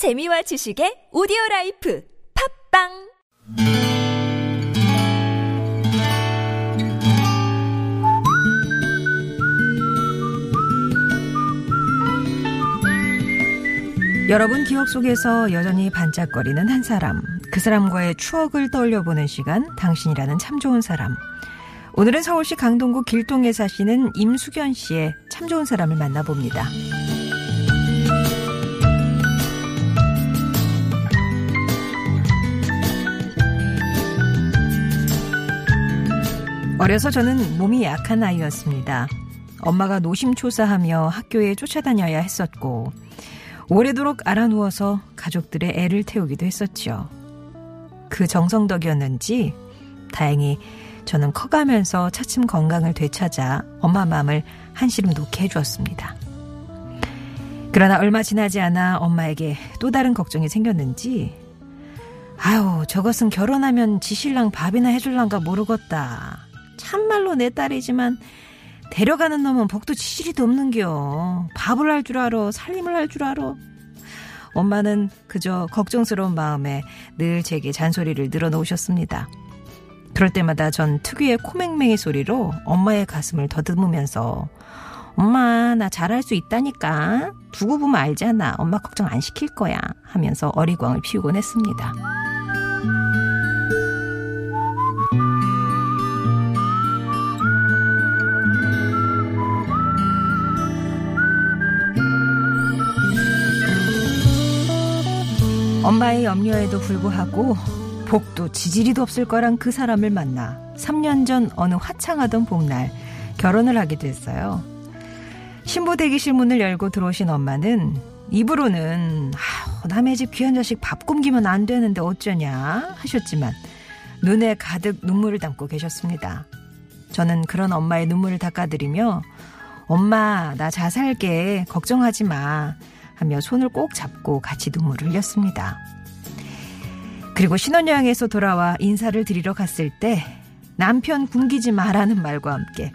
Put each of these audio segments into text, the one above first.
재미와 지식의 오디오 life 팟빵 여러분 기억 속에서 여전히 반짝거리는 한 사람. 그 사람과의 추억을 떠올려보는 시간, 당신이라는 참 좋은 사람. 오늘은 서울시 강동구 길동에 사시는 임수견 씨의 참 좋은 사람을 만나봅니다. 어려서 저는 몸이 약한 아이였습니다. 엄마가 노심초사하며 학교에 쫓아다녀야 했었고, 오래도록 알아누워서 가족들의 애를 태우기도 했었죠. 그 정성덕이었는지 다행히 저는 커가면서 차츰 건강을 되찾아 엄마 마음을 한시름 놓게 해주었습니다. 그러나 얼마 지나지 않아 엄마에게 또 다른 걱정이 생겼는지 아유 저것은 결혼하면 지신랑 밥이나 해줄란가 모르겠다. 참말로 내 딸이지만 데려가는 놈은 복도 지시리도 없는겨. 밥을 할 줄 알아, 살림을 할 줄 알아. 엄마는 그저 걱정스러운 마음에 늘 제게 잔소리를 늘어놓으셨습니다. 그럴 때마다 전 특유의 코맹맹이 소리로 엄마의 가슴을 더듬으면서 엄마 나 잘할 수 있다니까 두고 보면 알잖아 엄마 걱정 안 시킬 거야 하면서 어리광을 피우곤 했습니다. 엄마의 염려에도 불구하고 복도 지지리도 없을 거란 그 사람을 만나 3년 전 어느 화창하던 봄날 결혼을 하게 됐어요. 신부 대기실 문을 열고 들어오신 엄마는 입으로는 아우, 남의 집 귀한 자식 밥 굶기면 안 되는데 어쩌냐 하셨지만 눈에 가득 눈물을 담고 계셨습니다. 저는 그런 엄마의 눈물을 닦아드리며 엄마 나 잘 살게 걱정하지 마 하며 손을 꼭 잡고 같이 눈물을 흘렸습니다. 그리고 신혼여행에서 돌아와 인사를 드리러 갔을 때 남편 굶기지 마라는 말과 함께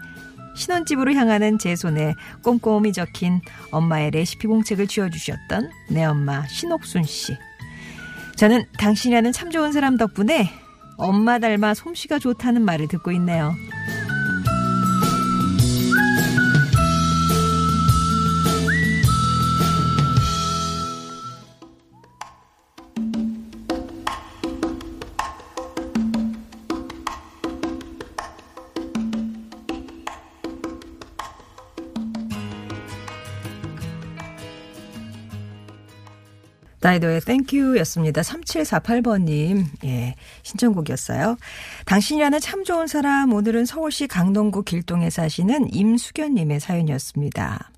신혼집으로 향하는 제 손에 꼼꼼히 적힌 엄마의 레시피 공책을 쥐어주셨던 내 엄마 신옥순 씨. 저는 당신이라는 참 좋은 사람 덕분에 엄마 닮아 솜씨가 좋다는 말을 듣고 있네요. 나이도의 땡큐였습니다. 3748번님, 예, 신청곡이었어요. 당신이라는 참 좋은 사람, 오늘은 서울시 강동구 길동에 사시는 임수견님의 사연이었습니다.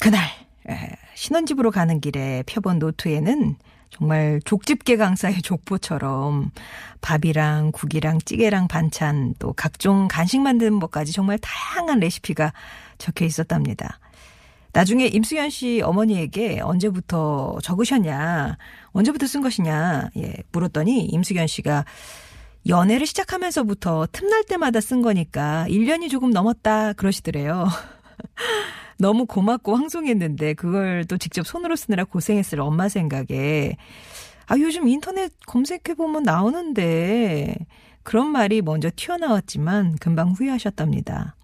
그날, 예, 신혼집으로 가는 길에 펴본 노트에는 정말 족집게 강사의 족보처럼 밥이랑 국이랑 찌개랑 반찬 또 각종 간식 만드는 법까지 정말 다양한 레시피가 적혀 있었답니다. 나중에 임수연 씨 어머니에게 언제부터 적으셨냐, 언제부터 쓴 것이냐, 예, 물었더니 임수연 씨가 연애를 시작하면서부터 틈날 때마다 쓴 거니까 1년이 조금 넘었다 그러시더래요. 너무 고맙고 황송했는데 그걸 또 직접 손으로 쓰느라 고생했을 엄마 생각에 아, 요즘 인터넷 검색해 보면 나오는데 그런 말이 먼저 튀어나왔지만 금방 후회하셨답니다.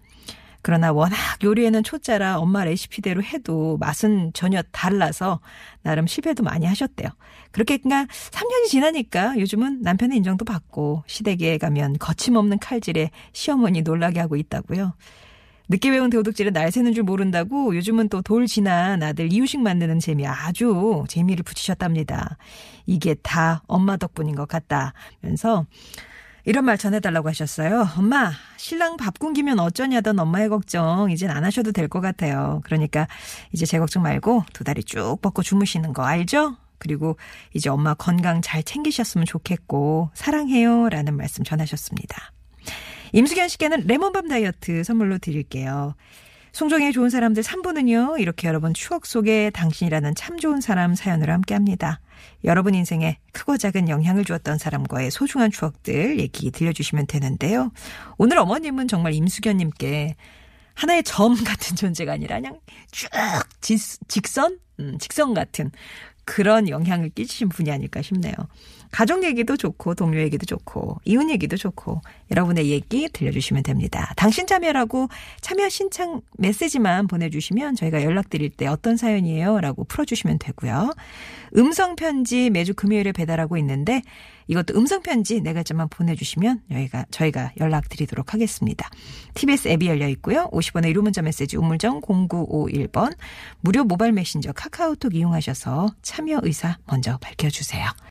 그러나 워낙 요리에는 초짜라 엄마 레시피대로 해도 맛은 전혀 달라서 나름 실패도 많이 하셨대요. 그렇게 그러니까 3년이 지나니까 요즘은 남편의 인정도 받고 시댁에 가면 거침없는 칼질에 시어머니 놀라게 하고 있다고요. 늦게 배운 도둑질은 날 새는 줄 모른다고 요즘은 또 돌 지난 아들 이유식 만드는 재미 아주 재미를 붙이셨답니다. 이게 다 엄마 덕분인 것 같다면서 이런 말 전해달라고 하셨어요. 엄마, 신랑 밥 굶기면 어쩌냐던 엄마의 걱정 이젠 안 하셔도 될 것 같아요. 그러니까 이제 제 걱정 말고 두 다리 쭉 뻗고 주무시는 거 알죠? 그리고 이제 엄마 건강 잘 챙기셨으면 좋겠고 사랑해요 라는 말씀 전하셨습니다. 임수견 씨께는 레몬밤 다이어트 선물로 드릴게요. 송정의 좋은 사람들 3부는요, 이렇게 여러분 추억 속에 당신이라는 참 좋은 사람 사연으로 함께 합니다. 여러분 인생에 크고 작은 영향을 주었던 사람과의 소중한 추억들 얘기 들려주시면 되는데요. 오늘 어머님은 정말 임수견님께 하나의 점 같은 존재가 아니라 그냥 쭉 직, 직선? 음, 직선 같은 그런 영향을 끼치신 분이 아닐까 싶네요. 가족 얘기도 좋고 동료 얘기도 좋고 이웃 얘기도 좋고 여러분의 얘기 들려주시면 됩니다. 당신 참여라고 참여 신청 메시지만 보내주시면 저희가 연락드릴 때 어떤 사연이에요? 라고 풀어주시면 되고요. 음성 편지 매주 금요일에 배달하고 있는데 이것도 음성편지 네 가지만 보내주시면 저희가, 저희가 연락드리도록 하겠습니다. TBS 앱이 열려 있고요. 50원의 1호 문자 메시지 우물정 0951번 무료 모바일 메신저 카카오톡 이용하셔서 참여 의사 먼저 밝혀주세요.